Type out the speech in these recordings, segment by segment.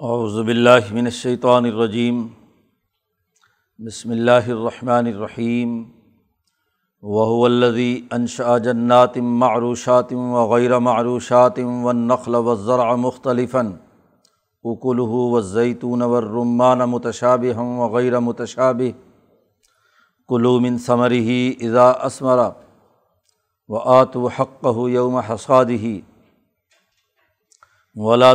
باللہ من الشیطان الرجیم، بسم اللہ الرحمن الرحیم وهو الذي انشأ جنات معروشات وغير معروشات والنخل والزرع مختلفا اكله والزيتون والرمان متشابها وغير متشابه كلوا من ثمره اذا اثمر وآتوا حقه يوم حصاده ولا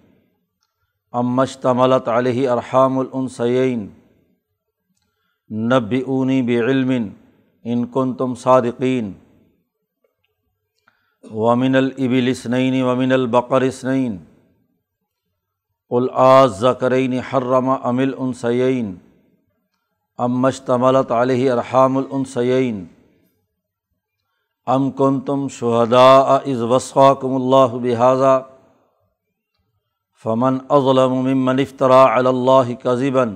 امشتملت علیہ ارحام العنسین نب اونی بعلم ان کن تم صادقین، ومن البل اسنعین ومن البقر اسنعین الآز ذکرین حرم امل عنسین امشتملت علیہ ارحام العنسین ام کن تم شہدا از وسقاکم اللہ بحاظہ فمن اظلم ممن افطرا اللہ کذبن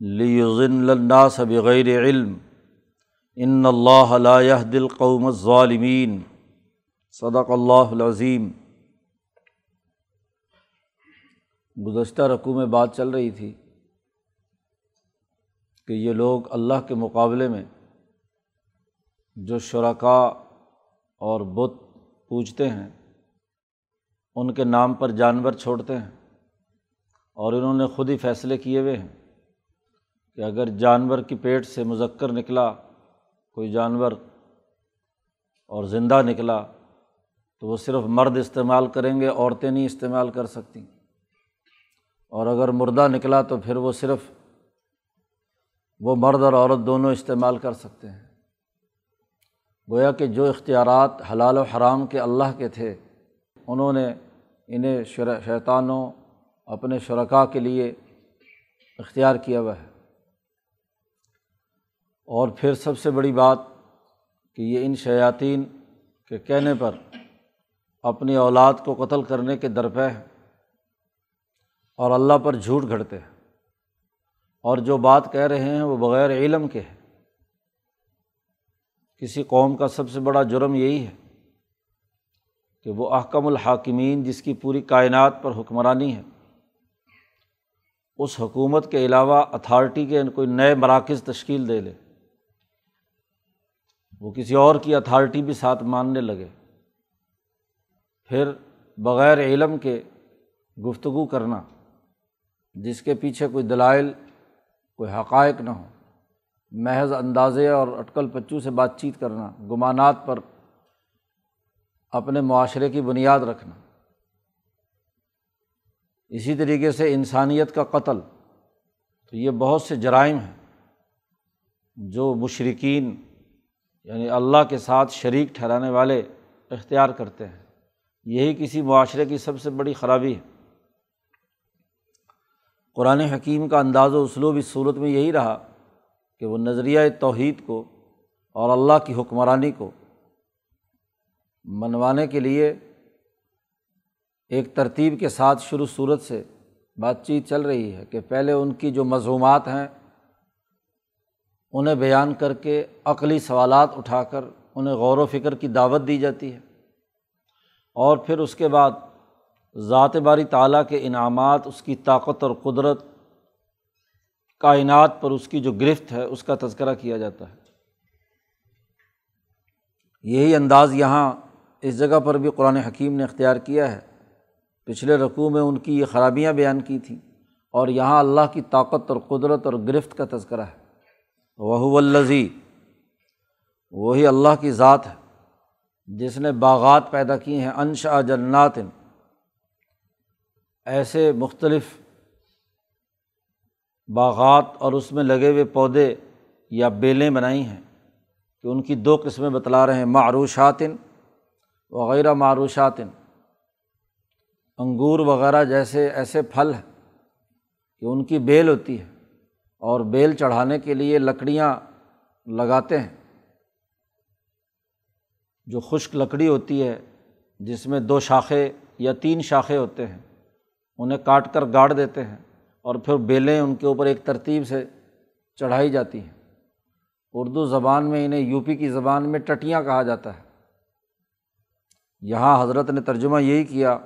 لیزن الناس بغیر علم ان اللہ لا دل قوم ظالمین صدق اللہ العظیم گزشتہ رقوع میں بات چل رہی تھی کہ یہ لوگ اللہ کے مقابلے میں جو شرکا اور بت پوجتے ہیں ان کے نام پر جانور چھوڑتے ہیں اور انہوں نے خود ہی فیصلے کیے ہوئے ہیں کہ اگر جانور کی پیٹ سے مذکر نکلا، کوئی جانور اور زندہ نکلا، تو وہ صرف مرد استعمال کریں گے، عورتیں نہیں استعمال کر سکتیں۔ اور اگر مردہ نکلا تو پھر وہ صرف وہ مرد اور عورت دونوں استعمال کر سکتے ہیں۔ گویا کہ جو اختیارات حلال و حرام کے اللہ کے تھے، انہوں نے انہیں شیطانوں اپنے شرکا کے لیے اختیار کیا ہوا ہے۔ اور پھر سب سے بڑی بات کہ یہ ان شیاطین کے کہنے پر اپنی اولاد کو قتل کرنے کے درپے ہیں اور اللہ پر جھوٹ گھڑتے ہیں۔ اور جو بات کہہ رہے ہیں وہ بغیر علم کے ہیں۔ کسی قوم کا سب سے بڑا جرم یہی ہے کہ وہ احکم الحاکمین جس کی پوری کائنات پر حکمرانی ہے۔ اس حکومت کے علاوہ اتھارٹی کے کوئی نئے مراکز تشکیل دے لے۔ وہ کسی اور کی اتھارٹی بھی ساتھ ماننے لگے۔ پھر بغیر علم کے گفتگو کرنا، جس کے پیچھے کوئی دلائل، کوئی حقائق نہ ہو محض اندازے اور اٹکل پچو سے بات چیت کرنا، گمانات پر اپنے معاشرے کی بنیاد رکھنا۔ اسی طریقے سے انسانیت کا قتل، تو یہ بہت سے جرائم ہیں جو مشرقین یعنی اللہ کے ساتھ شریک ٹھہرانے والے اختیار کرتے ہیں۔ یہی کسی معاشرے کی سب سے بڑی خرابی ہے۔ قرآن حکیم کا انداز و اسلوب اس صورت میں یہی رہا کہ وہ نظریہ توحید کو اور اللہ کی حکمرانی کو منوانے کے لیے ایک ترتیب کے ساتھ شروع صورت سے بات چیت چل رہی ہے کہ پہلے ان کی جو مضمومات ہیں، انہیں بیان کر کے عقلی سوالات اٹھا کر انہیں غور و فکر کی دعوت دی جاتی ہے۔ اور پھر اس کے بعد ذات باری تعالیٰ کے انعامات، اس کی طاقت اور قدرت، کائنات پر اس کی جو گرفت ہے، اس کا تذکرہ کیا جاتا ہے۔ یہی انداز یہاں اس جگہ پر بھی قرآن حکیم نے اختیار کیا ہے۔ پچھلے رقوع میں ان کی یہ خرابیاں بیان کی تھیں اور یہاں اللہ کی طاقت اور قدرت اور گرفت کا تذکرہ ہے۔ وہ الزی وہی اللہ کی ذات ہے جس نے باغات پیدا کی ہیں۔ انشا جنات، ایسے مختلف باغات اور اس میں لگے ہوئے پودے یا بیلیں بنائی ہیں کہ ان کی دو قسمیں بتلا رہے ہیں۔ معروشاتن وغیرہ معروشات، انگور وغیرہ جیسے ایسے پھل ہیں کہ ان کی بیل ہوتی ہے اور بیل چڑھانے کے لیے لکڑیاں لگاتے ہیں۔ جو خشک لکڑی ہوتی ہے، جس میں دو شاخے یا تین شاخے ہوتے ہیں، انہیں کاٹ کر گاڑ دیتے ہیں اور پھر بیلیں ان کے اوپر ایک ترتیب سے چڑھائی جاتی ہیں۔ اردو زبان میں انہیں یو پی کی زبان میں ٹٹیاں کہا جاتا ہے۔ یہاں حضرت نے ترجمہ یہی کیا،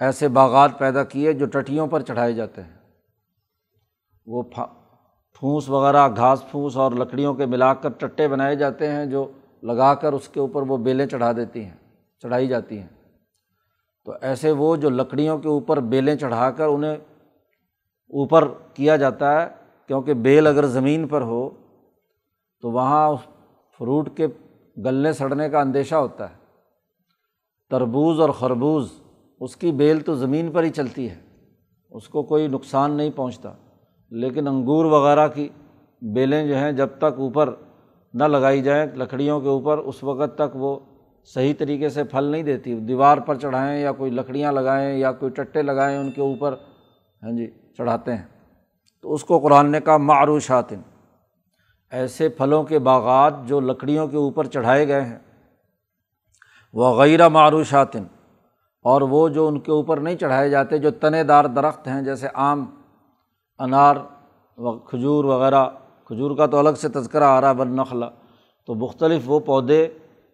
ایسے باغات پیدا کیے جو ٹٹیوں پر چڑھائے جاتے ہیں۔ وہ پھونس وغیرہ، گھاس پھونس اور لکڑیوں کے ملا کر ٹٹے بنائے جاتے ہیں جو لگا کر اس کے اوپر وہ بیلیں چڑھا دیتی ہیں، چڑھائی جاتی ہیں۔ تو ایسے وہ جو لکڑیوں کے اوپر بیلیں چڑھا کر انہیں اوپر کیا جاتا ہے، کیونکہ بیل اگر زمین پر ہو تو وہاں فروٹ کے گلنے سڑنے کا اندیشہ ہوتا ہے۔ تربوز اور خربوز، اس کی بیل تو زمین پر ہی چلتی ہے، اس کو کوئی نقصان نہیں پہنچتا۔ لیکن انگور وغیرہ کی بیلیں جو ہیں، جب تک اوپر نہ لگائی جائیں، لکڑیوں کے اوپر، اس وقت تک وہ صحیح طریقے سے پھل نہیں دیتی۔ دیوار پر چڑھائیں یا کوئی لکڑیاں لگائیں یا کوئی ٹٹے لگائیں، ان کے اوپر ہاں جی چڑھاتے ہیں۔ تو اس کو قرآن نے کہا معروشاتن، ایسے پھلوں کے باغات جو لکڑیوں کے اوپر چڑھائے گئے ہیں وہ غیر معروشاتن اور وہ جو ان کے اوپر نہیں چڑھائے جاتے، جو تنے دار درخت ہیں، جیسے آم، انار، و کھجور وغیرہ۔ کھجور کا تو الگ سے تذکرہ آ رہا ہے بن نخلا تو مختلف وہ پودے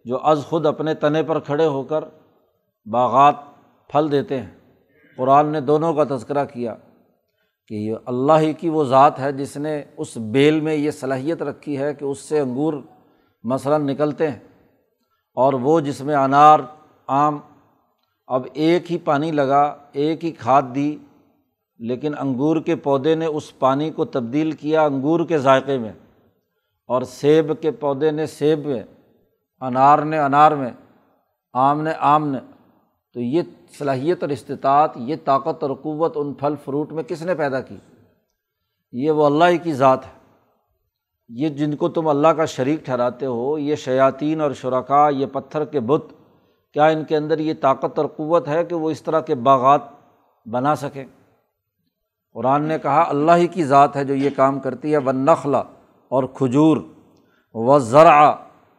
جو از خود اپنے تنے پر کھڑے ہو کر باغات پھل دیتے ہیں۔ قرآن نے دونوں کا تذکرہ کیا کہ یہ اللہ ہی کی وہ ذات ہے جس نے اس بیل میں یہ صلاحیت رکھی ہے کہ اس سے انگور مثلاً نکلتے ہیں۔ اور وہ جس میں انار، آم، اب ایک ہی پانی لگا، ایک ہی کھاد دی، لیکن انگور کے پودے نے اس پانی کو تبدیل کیا انگور کے ذائقے میں اور سیب کے پودے نے سیب میں، انار نے انار میں، آم نے آم نے۔ تو یہ صلاحیت اور استطاعت، یہ طاقت اور قوت ان پھل فروٹ میں کس نے پیدا کی؟ یہ وہ اللہ ہی کی ذات ہے۔ یہ جن کو تم اللہ کا شریک ٹھہراتے ہو، یہ شیاطین اور شرکا، یہ پتھر کے بت، کیا ان کے اندر یہ طاقت اور قوت ہے کہ وہ اس طرح کے باغات بنا سکیں؟ قرآن نے کہا، اللہ ہی کی ذات ہے جو یہ کام کرتی ہے و نخلا اور کھجور و ذرا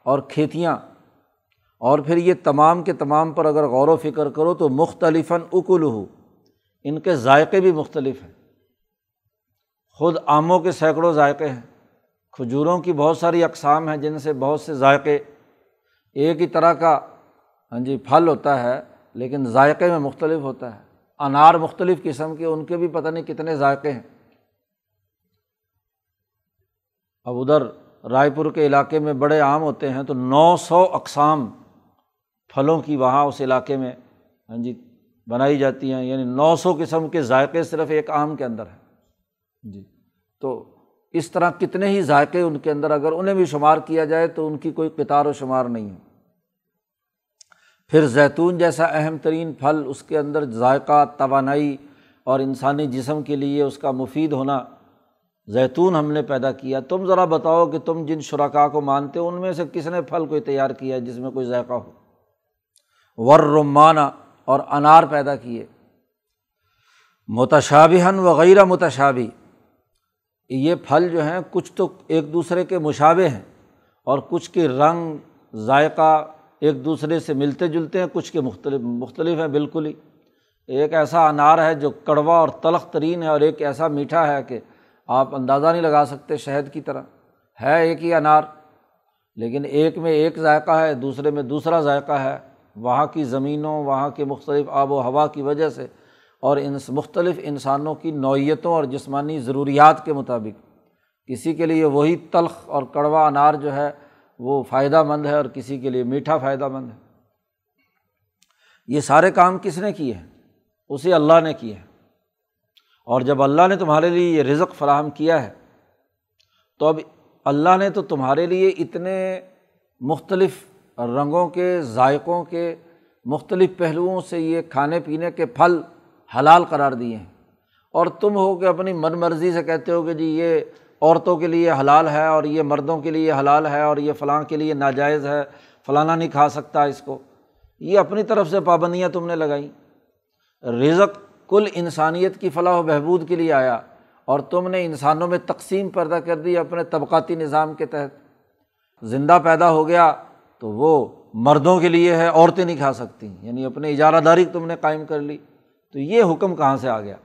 اور کھیتیاں۔ اور پھر یہ تمام کے تمام پر اگر غور و فکر کرو تو مختلف اکل ہو ان کے ذائقے بھی مختلف ہیں۔ خود آموں کے سینکڑوں ذائقے ہیں۔ کھجوروں کی بہت ساری اقسام ہیں جن سے بہت سے ذائقے ایک ہی طرح کا ہاں جی پھل ہوتا ہے، لیکن ذائقے میں مختلف ہوتا ہے۔ انار مختلف قسم کے، ان کے بھی پتہ نہیں کتنے ذائقے ہیں۔ اب ادھر رائے پور کے علاقے میں بڑے عام ہوتے ہیں تو نو سو اقسام پھلوں کی وہاں اس علاقے میں ہاں جی بنائی جاتی ہیں۔ یعنی نو سو قسم کے ذائقے صرف ایک آم کے اندر ہیں۔ جی تو اس طرح کتنے ہی ذائقے ان کے اندر اگر انہیں بھی شمار کیا جائے تو ان کی کوئی قطار و شمار نہیں ہے۔ پھر زیتون جیسا اہم ترین پھل، اس کے اندر ذائقہ، توانائی اور انسانی جسم کے لیے اس کا مفید ہونا۔ زیتون ہم نے پیدا کیا۔ تم ذرا بتاؤ کہ تم جن شرکا کو مانتے ہو، ان میں سے کس نے پھل کوئی تیار کیا جس میں کوئی ذائقہ ہو؟ ور رمانہ اور انار پیدا کیے۔ متشابہن وغیرہ متشابی یہ پھل جو ہیں کچھ تو ایک دوسرے کے مشابے ہیں اور کچھ کے رنگ ذائقہ ایک دوسرے سے ملتے جلتے ہیں، کچھ کے مختلف مختلف ہیں بالکل ہی۔ ایک ایسا انار ہے جو کڑوا اور تلخ ترین ہے اور ایک ایسا میٹھا ہے کہ آپ اندازہ نہیں لگا سکتے شہد کی طرح۔ ہے ایک ہی انار، لیکن ایک میں ایک ذائقہ ہے، دوسرے میں دوسرا ذائقہ ہے۔ وہاں کی زمینوں، وہاں کے مختلف آب و ہوا کی وجہ سے اور ان مختلف انسانوں کی نوعیتوں اور جسمانی ضروریات کے مطابق۔ کسی کے لیے وہی تلخ اور کڑوا انار جو ہے، وہ فائدہ مند ہے اور کسی کے لیے میٹھا فائدہ مند ہے۔ یہ سارے کام کس نے کیے ہیں؟ اسے اللہ نے کیے ہیں۔ اور جب اللہ نے تمہارے لیے یہ رزق فراہم کیا ہے، تو اب اللہ نے تو تمہارے لیے اتنے مختلف رنگوں کے، ذائقوں کے، مختلف پہلوؤں سے یہ کھانے پینے کے پھل حلال قرار دیے ہیں۔ اور تم ہو کہ اپنی من مرضی سے کہتے ہو کہ جی یہ عورتوں کے لیے حلال ہے اور یہ مردوں کے لیے حلال ہے اور یہ فلاں کے لیے ناجائز ہے، فلانا نہیں کھا سکتا اس کو۔ یہ اپنی طرف سے پابندیاں تم نے لگائیں۔ رزق کل انسانیت کی فلاح و بہبود کے لیے آیا اور تم نے انسانوں میں تقسیم پیدا کر دی اپنے طبقاتی نظام کے تحت۔ زندہ پیدا ہو گیا تو وہ مردوں کے لیے ہے، عورتیں نہیں کھا سکتی یعنی اپنے اجارہ داری تم نے قائم کر لی۔ تو یہ حکم کہاں سے آ گیا؟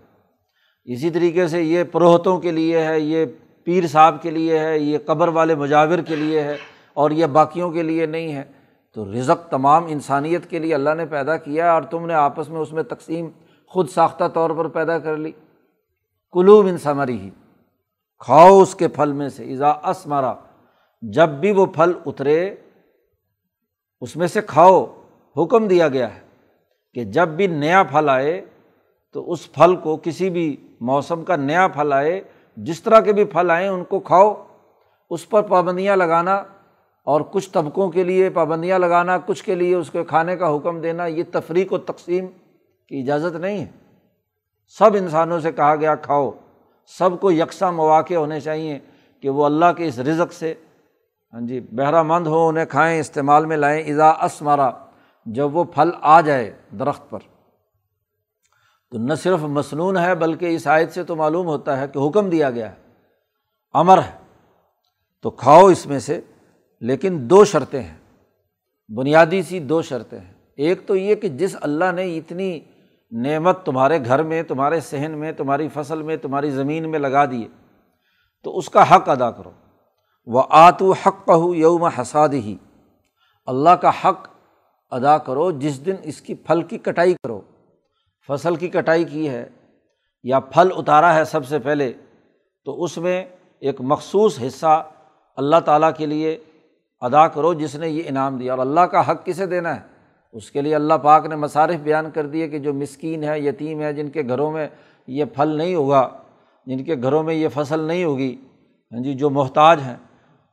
اسی طریقے سے یہ پروہتوں کے لیے ہے، یہ پیر صاحب کے لیے ہے، یہ قبر والے مجاور کے لیے ہے اور یہ باقیوں کے لیے نہیں ہے۔ تو رزق تمام انسانیت کے لیے اللہ نے پیدا کیا اور تم نے آپس میں اس میں تقسیم خود ساختہ طور پر پیدا کر لی۔ کلوب ان سمری ہی کھاؤ اس کے پھل میں سے۔ ایزا اسمارا جب بھی وہ پھل اترے، اس میں سے کھاؤ۔ حکم دیا گیا ہے کہ جب بھی نیا پھل آئے تو اس پھل کو کسی بھی موسم کا نیا پھل آئے، جس طرح کے بھی پھل آئیں، ان کو کھاؤ، اس پر پابندیاں لگانا اور کچھ طبقوں کے لیے پابندیاں لگانا، کچھ کے لیے اس کے کھانے کا حکم دینا، یہ تفریق و تقسیم کی اجازت نہیں ہے۔ سب انسانوں سے کہا گیا، کھاؤ۔ سب کو یکساں مواقع ہونے چاہیے کہ وہ اللہ کے اس رزق سے ہاں جی بہرہ مند ہو انہیں کھائیں، استعمال میں لائیں۔ ایزا اسمارا جب وہ پھل آ جائے درخت پر۔ تو نہ صرف مصنون ہے بلکہ اس آیت سے تو معلوم ہوتا ہے کہ حکم دیا گیا ہے۔ امر ہے۔ تو کھاؤ اس میں سے، لیکن دو شرطیں ہیں۔ بنیادی سی دو شرطیں ہیں۔ ایک تو یہ کہ جس اللہ نے اتنی نعمت تمہارے گھر میں، تمہارے صحن میں، تمہاری فصل میں، تمہاری زمین میں لگا دیے تو اس کا حق ادا کرو۔ وہ آتو حق پہو یوم حساد ہی اللہ کا حق ادا کرو جس دن اس کی پھل کی کٹائی کرو۔ فصل کی کٹائی کی ہے یا پھل اتارا ہے سب سے پہلے، تو اس میں ایک مخصوص حصہ اللہ تعالیٰ کے لیے ادا کرو جس نے یہ انعام دیا۔ اور اللہ کا حق کسے دینا ہے؟ اس کے لیے اللہ پاک نے مصارف بیان کر دیے کہ جو مسکین ہے، یتیم ہے، جن کے گھروں میں یہ پھل نہیں ہوگا، جن کے گھروں میں یہ فصل نہیں ہوگی ہاں جی جو محتاج ہیں،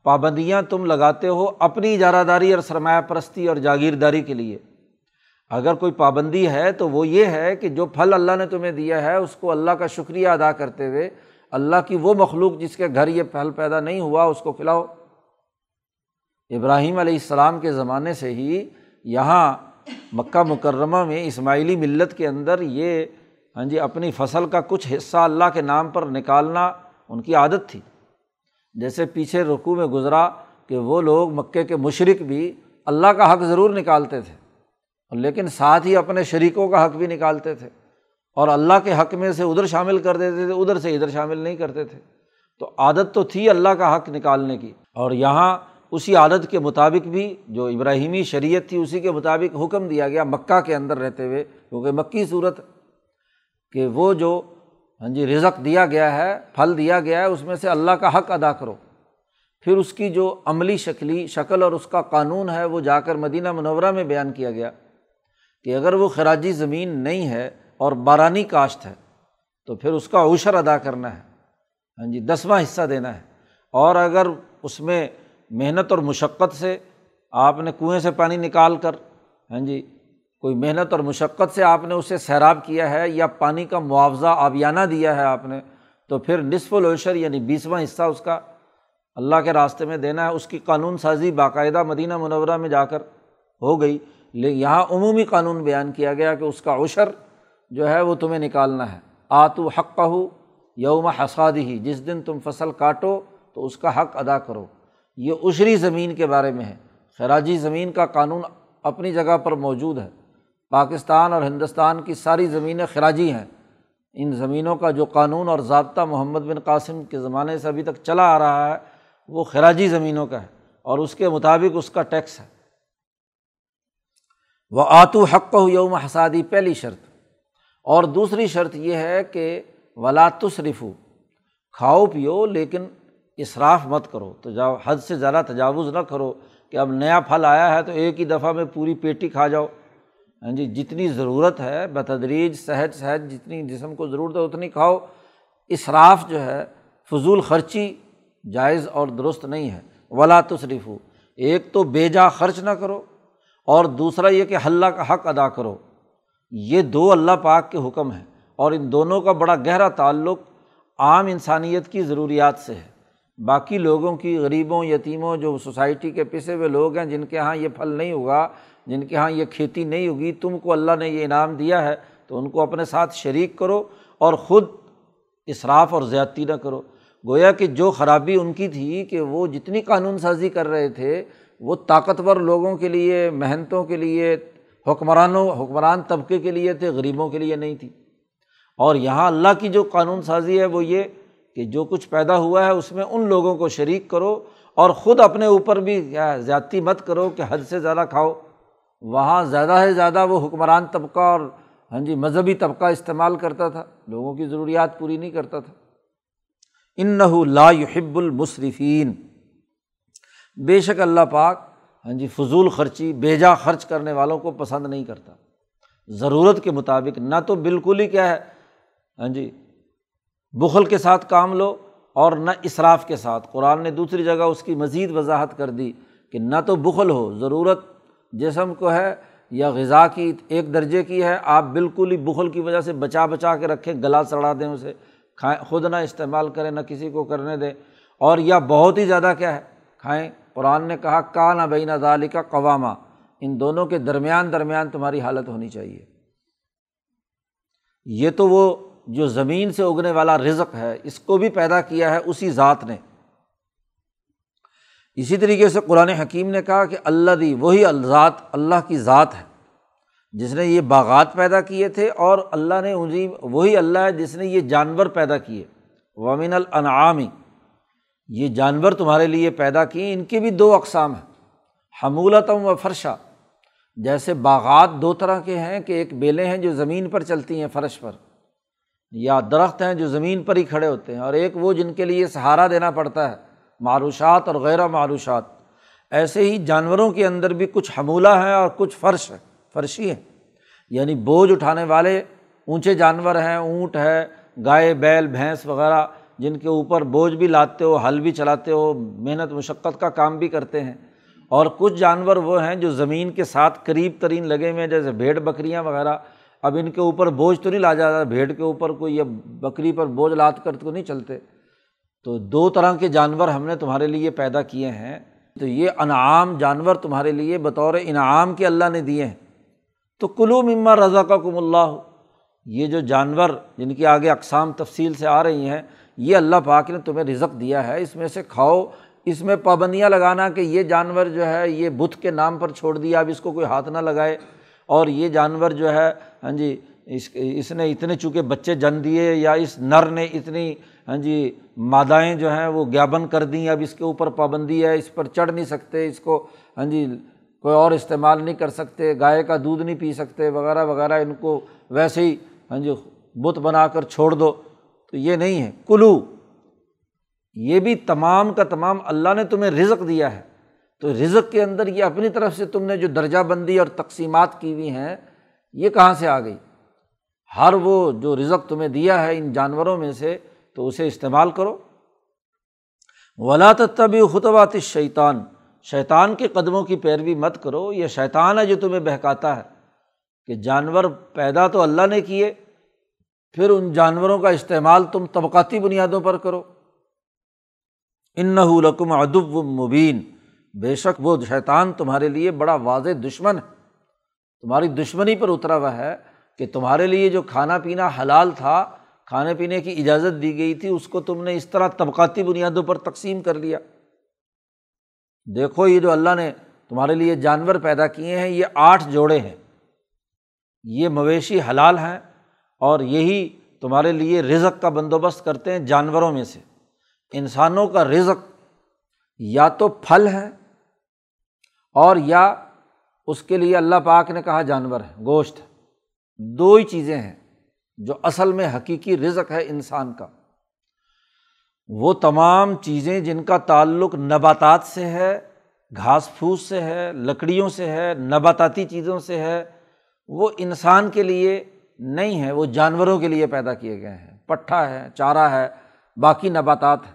پابندیاں تم لگاتے ہو اپنی اجارہ داری اور سرمایہ پرستی اور جاگیرداری کے لیے۔ اگر کوئی پابندی ہے تو وہ یہ ہے کہ جو پھل اللہ نے تمہیں دیا ہے، اس کو اللہ کا شکریہ ادا کرتے ہوئے اللہ کی وہ مخلوق جس کے گھر یہ پھل پیدا نہیں ہوا، اس کو کھلاؤ۔ ابراہیم علیہ السلام کے زمانے سے ہی یہاں مکہ مکرمہ میں اسماعیلی ملت کے اندر یہ ہاں جی اپنی فصل کا کچھ حصہ اللہ کے نام پر نکالنا ان کی عادت تھی۔ جیسے پیچھے رقو میں گزرا کہ وہ لوگ مکے کے مشرق بھی اللہ کا حق ضرور نکالتے تھے۔ لیکن ساتھ ہی اپنے شریکوں کا حق بھی نکالتے تھے اور اللہ کے حق میں سے ادھر شامل کر دیتے تھے، ادھر سے ادھر شامل نہیں کرتے تھے۔ تو عادت تو تھی اللہ کا حق نکالنے کی۔ اور یہاں اسی عادت کے مطابق بھی جو ابراہیمی شریعت تھی، اسی کے مطابق حکم دیا گیا مکہ کے اندر رہتے ہوئے، کیونکہ مکی صورت کہ وہ جو ہاں جی رزق دیا گیا ہے، پھل دیا گیا ہے، اس میں سے اللہ کا حق ادا کرو۔ پھر اس کی جو عملی شکلی، شکل اور اس کا قانون ہے، وہ جا کر مدینہ منورہ میں بیان کیا گیا۔ کہ اگر وہ خراجی زمین نہیں ہے اور بارانی کاشت ہے، تو پھر اس کا عشر ادا کرنا ہے۔ ہاں جی دسواں حصہ دینا ہے۔ اور اگر اس میں محنت اور مشقت سے آپ نے کنویں سے پانی نکال کر ہاں جی کوئی محنت اور مشقت سے آپ نے اسے سیراب کیا ہے یا پانی کا معاوضہ آبیانہ دیا ہے آپ نے، تو پھر نصف العشر یعنی بیسواں حصہ اس کا اللہ کے راستے میں دینا ہے۔ اس کی قانون سازی باقاعدہ مدینہ منورہ میں جا کر ہو گئی۔ یہاں عمومی قانون بیان کیا گیا کہ اس کا عشر جو ہے وہ تمہیں نکالنا ہے۔ آتو حق ہو یوم حساد ہی جس دن تم فصل کاٹو تو اس کا حق ادا کرو۔ یہ عشری زمین کے بارے میں ہے۔ خراجی زمین کا قانون اپنی جگہ پر موجود ہے۔ پاکستان اور ہندوستان کی ساری زمینیں خراجی ہیں۔ ان زمینوں کا جو قانون اور ضابطہ محمد بن قاسم کے زمانے سے ابھی تک چلا آ رہا ہے، وہ خراجی زمینوں کا ہے اور اس کے مطابق اس کا ٹیکس ہے۔ وہ آتو حق ہو یوم حسادی، پہلی شرط۔ اور دوسری شرط یہ ہے کہ ولا تصرف کھاؤ پیو لیکن اصراف مت کرو۔ تو حد سے زیادہ تجاوز نہ کرو کہ اب نیا پھل آیا ہے تو ایک ہی دفعہ میں پوری پیٹی کھا جاؤ۔ ہاں جی جتنی ضرورت ہے، بتدریج، صحت صحت جتنی جسم کو ضرورت ہے اتنی کھاؤ۔ اصراف جو ہے، فضول خرچی جائز اور درست نہیں ہے۔ ولا تصریف ہو ایک تو بے جا خرچ نہ کرو۔ اور دوسرا یہ کہ حلہ کا حق ادا کرو۔ یہ دو اللہ پاک کے حکم ہیں اور ان دونوں کا بڑا گہرا تعلق عام انسانیت کی ضروریات سے ہے۔ باقی لوگوں کی، غریبوں، یتیموں، جو سوسائٹی کے پسے ہوئے لوگ ہیں، جن کے یہاں یہ پھل نہیں ہوگا، جن کے یہاں یہ کھیتی نہیں ہوگی، تم کو اللہ نے یہ انعام دیا ہے، تو ان کو اپنے ساتھ شریک کرو اور خود اصراف اور زیادتی نہ کرو۔ گویا کہ جو خرابی ان کی تھی کہ وہ جتنی قانون سازی کر رہے تھے وہ طاقتور لوگوں کے لیے، محنتوں کے لیے، حکمرانوں، حکمران طبقے کے لیے تھے، غریبوں کے لیے نہیں تھی۔ اور یہاں اللہ کی جو قانون سازی ہے وہ یہ کہ جو کچھ پیدا ہوا ہے اس میں ان لوگوں کو شریک کرو اور خود اپنے اوپر بھی زیادتی مت کرو کہ حد سے زیادہ کھاؤ۔ وہاں زیادہ سے زیادہ وہ حکمران طبقہ اور ہاں جی مذہبی طبقہ استعمال کرتا تھا، لوگوں کی ضروریات پوری نہیں کرتا تھا۔ ان لا يحب المصرفین بے شک اللہ پاک ہاں جی فضول خرچی بیجا خرچ کرنے والوں کو پسند نہیں کرتا۔ ضرورت کے مطابق نہ تو بالکل ہی کیا ہے ہاں جی بخل کے ساتھ کام لو اور نہ اصراف کے ساتھ۔ قرآن نے دوسری جگہ اس کی مزید وضاحت کر دی کہ نہ تو بخل ہو، ضرورت جسم کو ہے یا غذا کی ایک درجے کی ہے۔ آپ بالکل ہی بخل کی وجہ سے بچا بچا کے رکھیں، گلا چڑھا دیں اسے۔ کھائیں، خود نہ استعمال کریں، نہ کسی کو کرنے دیں۔ اور یا بہت ہی زیادہ کیا ہے، کھائیں۔ قرآن نے کہا کا نہ بین ذالی کا قوامہ ان دونوں کے درمیان درمیان تمہاری حالت ہونی چاہیے۔ یہ تو وہ جو زمین سے اگنے والا رزق ہے، اس کو بھی پیدا کیا ہے اسی ذات نے۔ اسی طریقے سے قرآن حکیم نے کہا کہ اللہ دی وہی الذات اللہ کی ذات ہے، جس نے یہ باغات پیدا کیے تھے اور اللہ نے عظیم وہی اللہ ہے جس نے یہ جانور پیدا کیے۔ ومن الانعامی یہ جانور تمہارے لیے پیدا کیے، ان کے بھی دو اقسام ہیں۔ حمولتم و فرشا۔ جیسے باغات دو طرح کے ہیں کہ ایک بیلیں ہیں جو زمین پر چلتی ہیں فرش پر، یا درخت ہیں جو زمین پر ہی کھڑے ہوتے ہیں، اور ایک وہ جن کے لیے سہارا دینا پڑتا ہے، معروشات اور غیر معروشات۔ ایسے ہی جانوروں کے اندر بھی کچھ حمولہ ہیں اور کچھ فرش ہے فرشی ہیں۔ یعنی بوجھ اٹھانے والے، اونچے جانور ہیں، اونٹ ہے، گائے، بیل، بھینس وغیرہ جن کے اوپر بوجھ بھی لاتے ہو، حل بھی چلاتے ہو، محنت مشقت کا کام بھی کرتے ہیں۔ اور کچھ جانور وہ ہیں جو زمین کے ساتھ قریب ترین لگے ہوئے ہیں، جیسے بھیڑ بکریاں وغیرہ۔ اب ان کے اوپر بوجھ تو نہیں لا جاتا، بھیڑ کے اوپر کوئی یا بکری پر بوجھ لاد کر تو نہیں چلتے۔ تو دو طرح کے جانور ہم نے تمہارے لیے پیدا کیے ہیں۔ تو یہ انعام جانور تمہارے لیے بطور انعام کے اللہ نے دیے ہیں۔ تو کلو مما رضا کا کم اللہ۔ یہ جو جانور جن کی آگے اقسام تفصیل سے آ رہی ہیں یہ اللہ پاک نے تمہیں رزق دیا ہے، اس میں سے کھاؤ۔ اس میں پابندیاں لگانا کہ یہ جانور جو ہے، یہ بت کے نام پر چھوڑ دیا، اب اس کو کوئی ہاتھ نہ لگائے۔ اور یہ جانور جو ہے ہاں جی اس اس نے اتنے چونکہ بچے جن دیے یا اس نر نے اتنی ہاں جی مادائیں جو ہیں وہ گیابن کر دیں، اب اس کے اوپر پابندی ہے، اس پر چڑھ نہیں سکتے، اس کو ہاں جی کوئی اور استعمال نہیں کر سکتے، گائے کا دودھ نہیں پی سکتے، وغیرہ وغیرہ، ان کو ویسے ہی ہاں جی بت بنا کر چھوڑ دو۔ تو یہ نہیں ہے۔ کلو یہ بھی تمام کا تمام اللہ نے تمہیں رزق دیا ہے۔ تو رزق کے اندر یہ اپنی طرف سے تم نے جو درجہ بندی اور تقسیمات کی ہوئی ہیں، یہ کہاں سے آ گئی؟ ہر وہ جو رزق تمہیں دیا ہے ان جانوروں میں سے، تو اسے استعمال کرو۔ ولا تبی خطبات شیطان شیطان کے قدموں کی پیروی مت کرو، یہ شیطان ہے جو تمہیں بہکاتا ہے۔ کہ جانور پیدا تو اللہ نے کیے پھر ان جانوروں کا استعمال تم طبقاتی بنیادوں پر کرو۔ ان اور یہی تمہارے لیے رزق کا بندوبست کرتے ہیں جانوروں میں سے۔ انسانوں کا رزق یا تو پھل ہے اور یا اس کے لیے اللہ پاک نے کہا جانور ہے، گوشت دو ہی چیزیں ہیں جو اصل میں حقیقی رزق ہے انسان کا۔ وہ تمام چیزیں جن کا تعلق نباتات سے ہے، گھاس پھوس سے ہے، لکڑیوں سے ہے، نباتاتی چیزوں سے ہے، وہ انسان کے لیے نہیں ہے وہ جانوروں کے لیے پیدا کیے گئے ہیں۔ پٹھا ہے، چارہ ہے، باقی نباتات ہے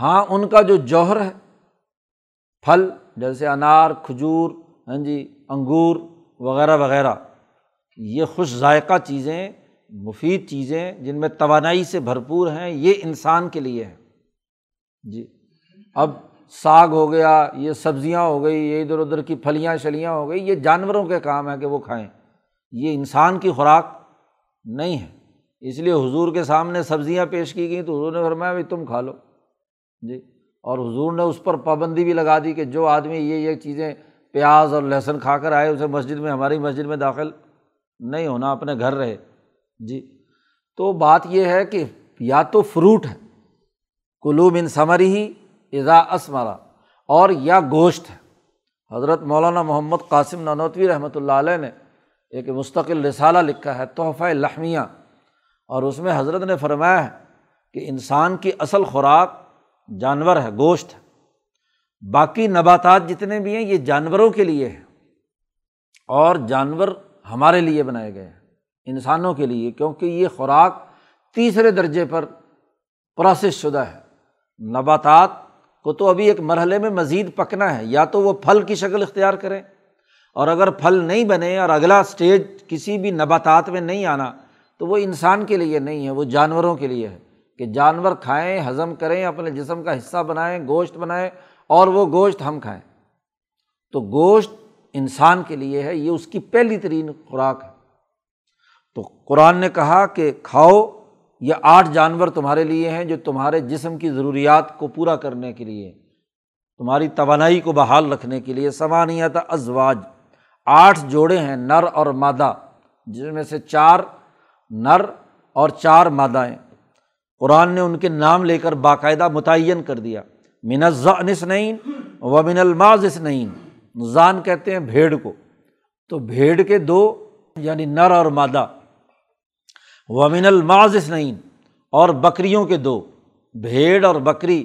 ہاں ان کا جو جوہر ہے، پھل جیسے انار، کھجور ہاں جی انگور وغیرہ وغیرہ، یہ خوش ذائقہ چیزیں، مفید چیزیں جن میں توانائی سے بھرپور ہیں، یہ انسان کے لیے ہے جی۔ اب ساگ ہو گیا، یہ سبزیاں ہو گئی، یہ ادھر ادھر کی پھلیاں شلیاں ہو گئی، یہ جانوروں کے کام ہے کہ وہ کھائیں۔ یہ انسان کی خوراک نہیں ہے۔ اس لیے حضور کے سامنے سبزیاں پیش کی گئیں تو حضور نے فرمایا بھائی تم کھا لو۔ جی۔ اور حضور نے اس پر پابندی بھی لگا دی کہ جو آدمی یہ یہ چیزیں پیاز اور لہسن کھا کر آئے اسے مسجد میں، ہماری مسجد میں داخل نہیں ہونا، اپنے گھر رہے۔ جی۔ تو بات یہ ہے کہ یا تو فروٹ ہے، کلو بن ثمری ہی اضا اسمرا اور یا گوشت ہے۔ حضرت مولانا محمد قاسم نانوتوی رحمۃ اللہ علیہ نے ایک مستقل رسالہ لکھا ہے تحفہ لحمیہ۔ اور اس میں حضرت نے فرمایا ہے کہ انسان کی اصل خوراک جانور ہے، گوشت ہے۔ باقی نباتات جتنے بھی ہیں، یہ جانوروں کے لیے ہیں۔ اور جانور ہمارے لیے بنائے گئے ہیں، انسانوں کے لیے، کیونکہ یہ خوراک تیسرے درجے پر پروسیس شدہ ہے۔ نباتات کو تو ابھی ایک مرحلے میں مزید پکنا ہے، یا تو وہ پھل کی شکل اختیار کریں اور اگر پھل نہیں بنے اور اگلا اسٹیج کسی بھی نباتات میں نہیں آنا، تو وہ انسان کے لیے نہیں ہے، وہ جانوروں کے لیے ہے۔ کہ جانور کھائیں، ہضم کریں، اپنے جسم کا حصہ بنائیں، گوشت بنائیں اور وہ گوشت ہم کھائیں۔ تو گوشت انسان کے لیے ہے، یہ اس کی پہلی ترین خوراک ہے۔ تو قرآن نے کہا کہ کھاؤ، یہ آٹھ جانور تمہارے لیے ہیں جو تمہارے جسم کی ضروریات کو پورا کرنے کے لیے، تمہاری توانائی کو بحال رکھنے کے لیے، سمانیت ازواج۔ آٹھ جوڑے ہیں، نر اور مادہ جس میں سے چار نر اور چار مادائیں قرآن نے ان کے نام لے کر باقاعدہ متعین کر دیا۔ منزا نعین و من الماز نعین زان کہتے ہیں بھیڑ کو۔ تو بھیڑ کے دو یعنی نر اور مادہ۔ ومن الماز نعین اور بکریوں کے دو۔ بھیڑ اور بکری۔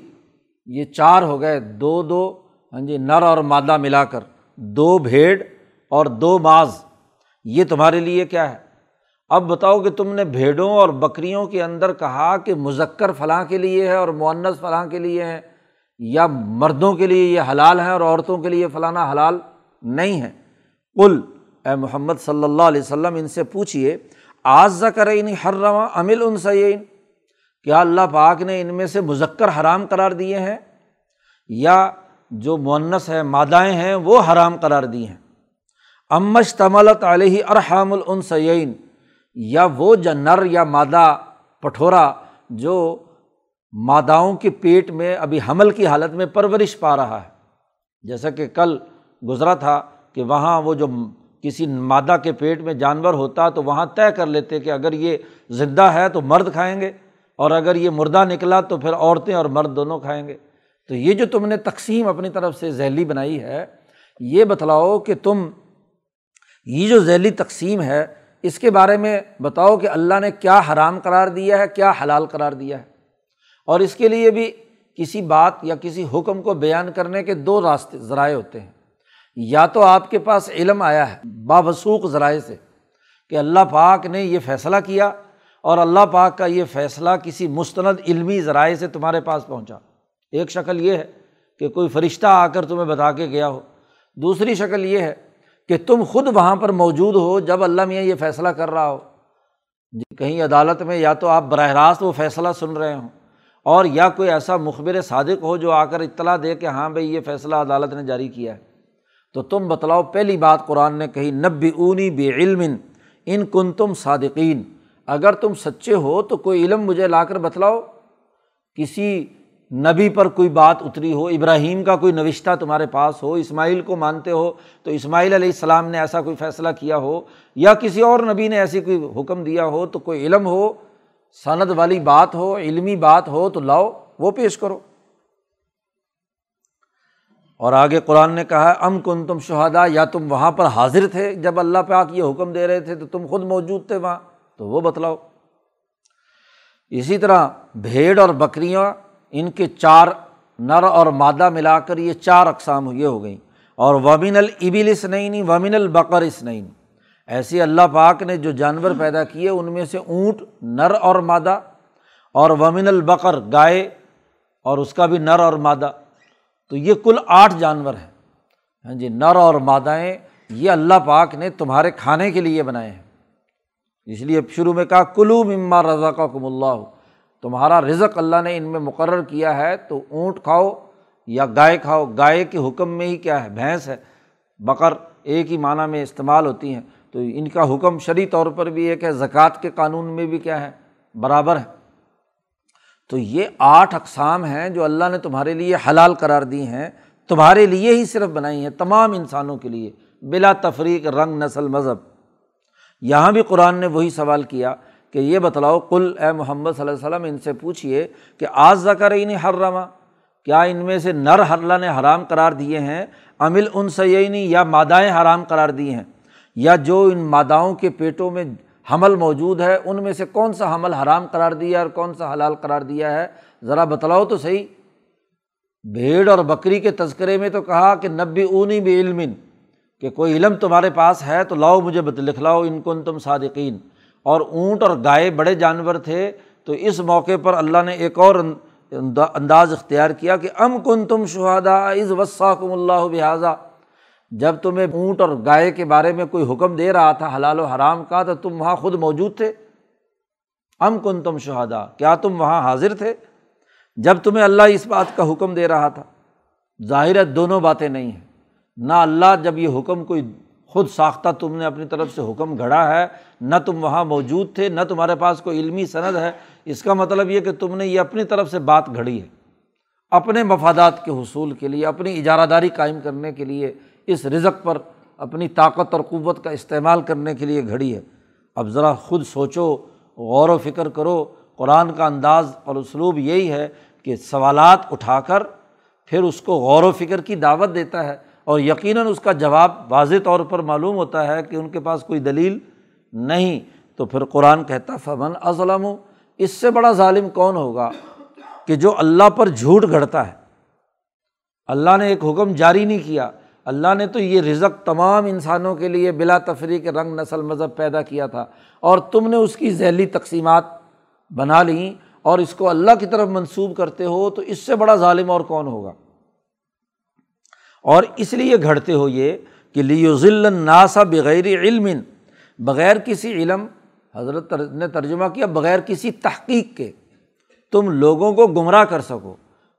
یہ چار ہو گئے۔ دو دو ہاں جی نر اور مادہ ملا کر۔ دو بھیڑ اور دو ماز، یہ تمہارے لیے کیا ہے؟ اب بتاؤ کہ تم نے بھیڑوں اور بکریوں کے اندر کہا کہ مذکر فلاں کے لیے ہے اور معنس فلاں کے لیے ہے، یا مردوں کے لیے یہ حلال ہیں اور عورتوں کے لیے فلانا حلال نہیں ہے؟ کل اے محمد صلی اللہ علیہ وسلم، ان سے پوچھیے آج ذکر ہر رواں امل ان سعین کیا اللہ پاک نے ان میں سے مذکر حرام قرار دیے ہیں؟ یا جو معنس ہے مادائیں ہیں، وہ حرام قرار دی ہیں؟ امش تملت علیہ ارحام العنسین یا وہ نر یا مادہ پٹھورا جو ماداؤں کے پیٹ میں ابھی حمل کی حالت میں پرورش پا رہا ہے۔ جیسا کہ کل گزرا تھا کہ وہاں وہ جو کسی مادہ کے پیٹ میں جانور ہوتا تو وہاں طے کر لیتے کہ اگر یہ زندہ ہے تو مرد کھائیں گے، اور اگر یہ مردہ نکلا تو پھر عورتیں اور مرد دونوں کھائیں گے۔ تو یہ جو تم نے تقسیم اپنی طرف سے ذیلی بنائی ہے، یہ بتلاؤ کہ تم یہ جو ذیلی تقسیم ہے، اس کے بارے میں بتاؤ کہ اللہ نے کیا حرام قرار دیا ہے، کیا حلال قرار دیا ہے۔ اور اس کے لیے بھی کسی بات یا کسی حکم کو بیان کرنے کے دو راستے، ذرائع ہوتے ہیں۔ یا تو آپ کے پاس علم آیا ہے بابسوخ ذرائع سے کہ اللہ پاک نے یہ فیصلہ کیا اور اللہ پاک کا یہ فیصلہ کسی مستند علمی ذرائع سے تمہارے پاس پہنچا۔ ایک شکل یہ ہے کہ کوئی فرشتہ آ کر تمہیں بتا کے گیا ہو۔ دوسری شکل یہ ہے کہ تم خود وہاں پر موجود ہو جب اللہ میاں یہ فیصلہ کر رہا ہو۔ جی کہیں عدالت میں یا تو آپ براہ راست وہ فیصلہ سن رہے ہوں اور یا کوئی ایسا مخبر صادق ہو جو آ کر اطلاع دے کہ ہاں بھائی یہ فیصلہ عدالت نے جاری کیا ہے۔ تو تم بتلاؤ، پہلی بات قرآن نے کہی نب اونی بے علم ان کن تم صادقین۔ اگر تم سچے ہو تو کوئی علم مجھے لا کر بتلاؤ۔ کسی نبی پر کوئی بات اتری ہو، ابراہیم کا کوئی نوشتہ تمہارے پاس ہو، اسماعیل کو مانتے ہو، تو اسماعیل علیہ السلام نے ایسا کوئی فیصلہ کیا ہو؟ یا کسی اور نبی نے ایسی کوئی حکم دیا ہو تو کوئی علم ہو؟ صنعت والی بات ہو، علمی بات ہو تو لاؤ، وہ پیش کرو۔ اور آگے قرآن نے کہا، ام کن تم شہادا یا تم وہاں پر حاضر تھے؟ جب اللہ پاک یہ حکم دے رہے تھے تو تم خود موجود تھے وہاں، تو وہ بتلاؤ۔ اسی طرح بھیڑ اور بکریاں ان کے چار نر اور مادہ ملا کر یہ چار اقسام یہ ہو گئیں۔ اور ومن البل اسنعین ومن البقر اسنعین ایسے اللہ پاک نے جو جانور پیدا کیے، ان میں سے اونٹ، نر اور مادہ۔ اور ومن البقر گائے اور اس کا بھی نر اور مادہ۔ تو یہ کل آٹھ جانور ہیں۔ ہاں جی نر اور مادائیں یہ اللہ پاک نے تمہارے کھانے کے لیے بنائے ہیں۔ اس لیے شروع میں کہا کلو مما رضا کا کم اللہ۔ تمہارا رزق اللہ نے ان میں مقرر کیا ہے، تو اونٹ کھاؤ یا گائے کھاؤ۔ گائے کے حکم میں ہی کیا ہے؟ بھینس ہے۔ بکر ایک ہی معنیٰ میں استعمال ہوتی ہیں۔ تو ان کا حکم شرعی طور پر بھی ایک ہے۔ زکوٰۃ کے قانون میں بھی کیا ہے؟ برابر ہے۔ تو یہ آٹھ اقسام ہیں جو اللہ نے تمہارے لیے حلال قرار دی ہیں۔ تمہارے لیے ہی صرف بنائی ہیں، تمام انسانوں کے لیے۔ بلا تفریق، رنگ، نسل، مذہب۔ یہاں بھی قرآن نے وہی سوال کیا۔ کہ یہ بتلاؤ کل اے محمد صلی اللہ علیہ وسلم، ان سے پوچھیے کہ آج زکر ہی نہیں کیا ان میں سے نر اللہ نے حرام قرار دیے ہیں؟ امل ان سینی یا مادائیں حرام قرار دی ہیں؟ یا جو ان ماداؤں کے پیٹوں میں حمل موجود ہے، ان میں سے کون سا حمل حرام قرار دیا اور کون سا حلال قرار دیا ہے؟ ذرا بتلاؤ تو صحیح۔ بھیڑ اور بکری کے تذکرے میں تو کہا کہ نبی اونی بھی علم کہ کوئی علم تمہارے پاس ہے تو لاؤ مجھے لکھ لاؤ، ان کن تم صادقین۔ اور اونٹ اور گائے بڑے جانور تھے، تو اس موقع پر اللہ نے ایک اور انداز اختیار کیا کہ ام کن تم شہادا از وسا کم اللہ بحاظہ جب تمہیں اونٹ اور گائے کے بارے میں کوئی حکم دے رہا تھا حلال و حرام کا، تو تم وہاں خود موجود تھے۔ ام کن تم شہادا کیا تم وہاں حاضر تھے؟ جب تمہیں اللہ اس بات کا حکم دے رہا تھا۔ ظاہر ہے، دونوں باتیں نہیں ہیں۔ نہ اللہ جب یہ حکم کوئی خود ساختہ تم نے اپنی طرف سے حکم گھڑا ہے، نہ تم وہاں موجود تھے، نہ تمہارے پاس کوئی علمی صنعت ہے۔ اس کا مطلب یہ کہ تم نے یہ اپنی طرف سے بات گھڑی ہے۔ اپنے مفادات کے حصول کے لیے، اپنی اجارہ داری قائم کرنے کے لیے اس رزق پر اپنی طاقت اور قوت کا استعمال کرنے کے لیے گھڑی ہے۔ اب ذرا خود سوچو، غور و فکر کرو۔ قرآن کا انداز اور اسلوب یہی ہے کہ سوالات اٹھا کر، پھر اس کو غور و فکر کی دعوت دیتا ہے۔ اور یقیناً اس کا جواب واضح طور پر معلوم ہوتا ہے کہ ان کے پاس کوئی دلیل نہیں۔ تو پھر قرآن کہتا فمن ازلم اس سے بڑا ظالم کون ہوگا کہ جو اللہ پر جھوٹ گھڑتا ہے؟ اللہ نے ایک حکم جاری نہیں کیا۔ اللہ نے تو یہ رزق تمام انسانوں کے لیے بلا تفریح کے رنگ، نسل، مذہب پیدا کیا تھا اور تم نے اس کی ذیلی تقسیمات بنا لیں اور اس کو اللہ کی طرف منسوب کرتے ہو تو اس سے بڑا ظالم اور کون ہوگا؟ اور اس لیے گھڑتے ہو یہ کہ لیو ذل ناسا بغیر علم، بغیر کسی علم، حضرت نے ترجمہ کیا، بغیر کسی تحقیق کے، تم لوگوں کو گمراہ کر سکو۔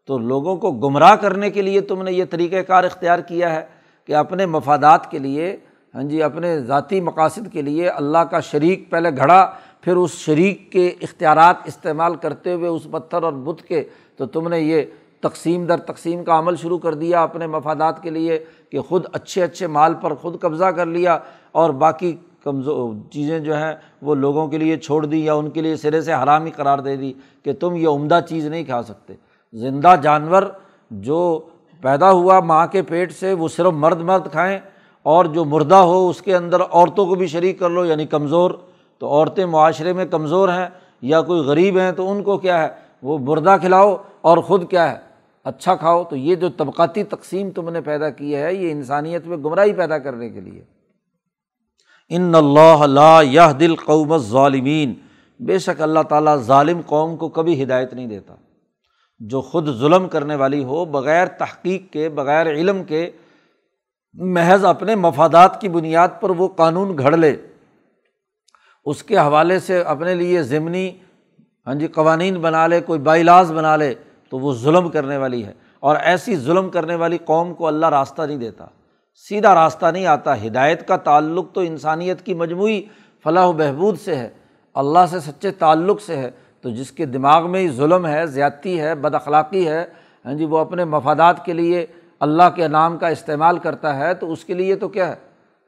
تو لوگوں کو گمراہ کرنے کے لیے تم نے یہ طریقۂ کار اختیار کیا ہے کہ اپنے مفادات کے لیے ہاں جی اپنے ذاتی مقاصد کے لیے اللہ کا شریک پہلے گھڑا، پھر اس شریک کے اختیارات استعمال کرتے ہوئے، اس پتھر اور بت کے، تو تم نے یہ تقسیم در تقسیم کا عمل شروع کر دیا اپنے مفادات کے لیے کہ خود اچھے اچھے مال پر خود قبضہ کر لیا اور باقی کمزور چیزیں جو ہیں وہ لوگوں کے لیے چھوڑ دی یا ان کے لیے سرے سے حرام ہی قرار دے دی کہ تم یہ عمدہ چیز نہیں کھا سکتے۔ زندہ جانور جو پیدا ہوا ماں کے پیٹ سے وہ صرف مرد مرد کھائیں اور جو مردہ ہو اس کے اندر عورتوں کو بھی شریک کر لو یعنی کمزور۔ تو عورتیں معاشرے میں کمزور ہیں یا کوئی غریب ہیں تو ان کو کیا ہے؟ وہ مردہ کھلاؤ اور خود کیا ہے؟ اچھا کھاؤ تو یہ جو طبقاتی تقسیم تم نے پیدا کی ہے، یہ انسانیت میں گمراہی پیدا کرنے کے لیے۔ ان اللہ یہ دل قوم ظالمین بے شک اللہ تعالیٰ ظالم قوم کو کبھی ہدایت نہیں دیتا۔ جو خود ظلم کرنے والی ہو، بغیر تحقیق کے، بغیر علم کے، محض اپنے مفادات کی بنیاد پر وہ قانون گھڑ لے۔ اس کے حوالے سے اپنے لیے ضمنی ہاں جی قوانین بنا لے، کوئی بائیلاز بنا لے۔ تو وہ ظلم کرنے والی ہے۔ اور ایسی ظلم کرنے والی قوم کو اللہ راستہ نہیں دیتا۔ سیدھا راستہ نہیں آتا۔ ہدایت کا تعلق تو انسانیت کی مجموعی فلاح و بہبود سے ہے۔ اللہ سے سچے تعلق سے ہے۔ تو جس کے دماغ میں ہی ظلم ہے، زیادتی ہے، بد اخلاقی ہے ہاں جی وہ اپنے مفادات کے لیے اللہ کے نام کا استعمال کرتا ہے، تو اس کے لیے تو کیا ہے؟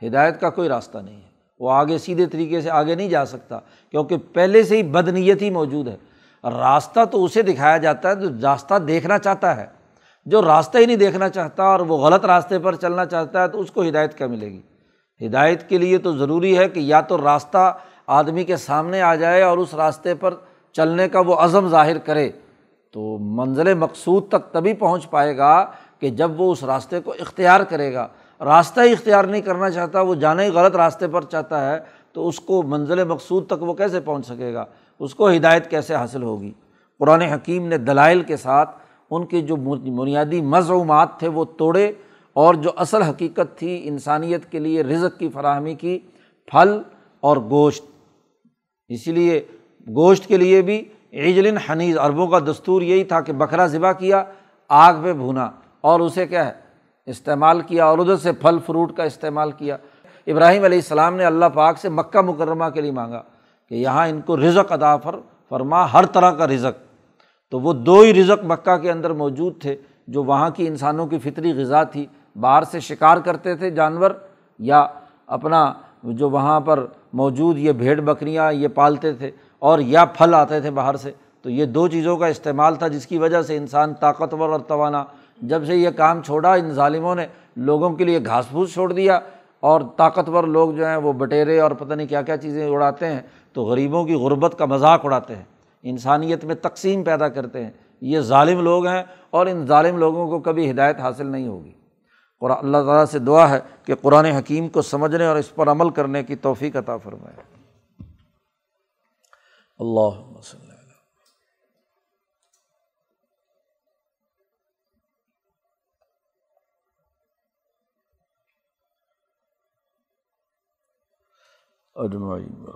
ہدایت کا کوئی راستہ نہیں ہے۔ وہ آگے سیدھے طریقے سے آگے نہیں جا سکتا، کیونکہ پہلے سے ہی بد نیت ہی موجود ہے۔ راستہ تو اسے دکھایا جاتا ہے جو راستہ دیکھنا چاہتا ہے۔ جو راستہ ہی نہیں دیکھنا چاہتا اور وہ غلط راستے پر چلنا چاہتا ہے تو اس کو ہدایت کیا ملے گی؟ ہدایت کے لیے تو ضروری ہے کہ یا تو راستہ آدمی کے سامنے آ جائے اور اس راستے پر چلنے کا وہ عزم ظاہر کرے۔ تو منزل مقصود تک تبھی پہنچ پائے گا کہ جب وہ اس راستے کو اختیار کرے گا۔ راستہ ہی اختیار نہیں کرنا چاہتا، وہ جانے ہی غلط راستے پر چاہتا ہے تو اس کو منزل مقصود تک وہ کیسے پہنچ سکے گا؟ اس کو ہدایت کیسے حاصل ہوگی؟ قرآن حکیم نے دلائل کے ساتھ ان کے جو بنیادی مضومات تھے وہ توڑے اور جو اصل حقیقت تھی انسانیت کے لیے رزق کی فراہمی کی، پھل اور گوشت۔ اسی لیے گوشت کے لیے بھی عجلن حنیز، عربوں کا دستور یہی تھا کہ بکرا ذبح کیا، آگ پہ بھونا۔ اور اسے کیا ہے؟ استعمال کیا اور ادھر سے پھل، فروٹ کا استعمال کیا۔ ابراہیم علیہ السلام نے اللہ پاک سے مکہ مکرمہ کے لیے مانگا۔ کہ یہاں ان کو رزق ادا فر، فرما، ہر طرح کا رزق۔ تو وہ دو ہی رزق مکہ کے اندر موجود تھے جو وہاں کی انسانوں کی فطری غذا تھی۔ باہر سے شکار کرتے تھے جانور یا اپنا جو وہاں پر موجود یہ بھیڑ بکریاں یہ پالتے تھے اور یا پھل آتے تھے باہر سے۔ تو یہ دو چیزوں کا استعمال تھا جس کی وجہ سے انسان طاقتور اور توانا۔ جب سے یہ کام چھوڑا، ان ظالموں نے لوگوں کے لیے گھاس پھوس چھوڑ دیا اور طاقتور لوگ جو ہیں وہ بٹیرے اور پتہ نہیں کیا کیا چیزیں اڑاتے ہیں۔ تو غریبوں کی غربت کا مذاق اڑاتے ہیں، انسانیت میں تقسیم پیدا کرتے ہیں۔ یہ ظالم لوگ ہیں اور ان ظالم لوگوں کو کبھی ہدایت حاصل نہیں ہوگی۔ اور اللہ تعالیٰ سے دعا ہے کہ قرآن حکیم کو سمجھنے اور اس پر عمل کرنے کی توفیق عطا فرمائے۔ اللہ وسلم اجمعین۔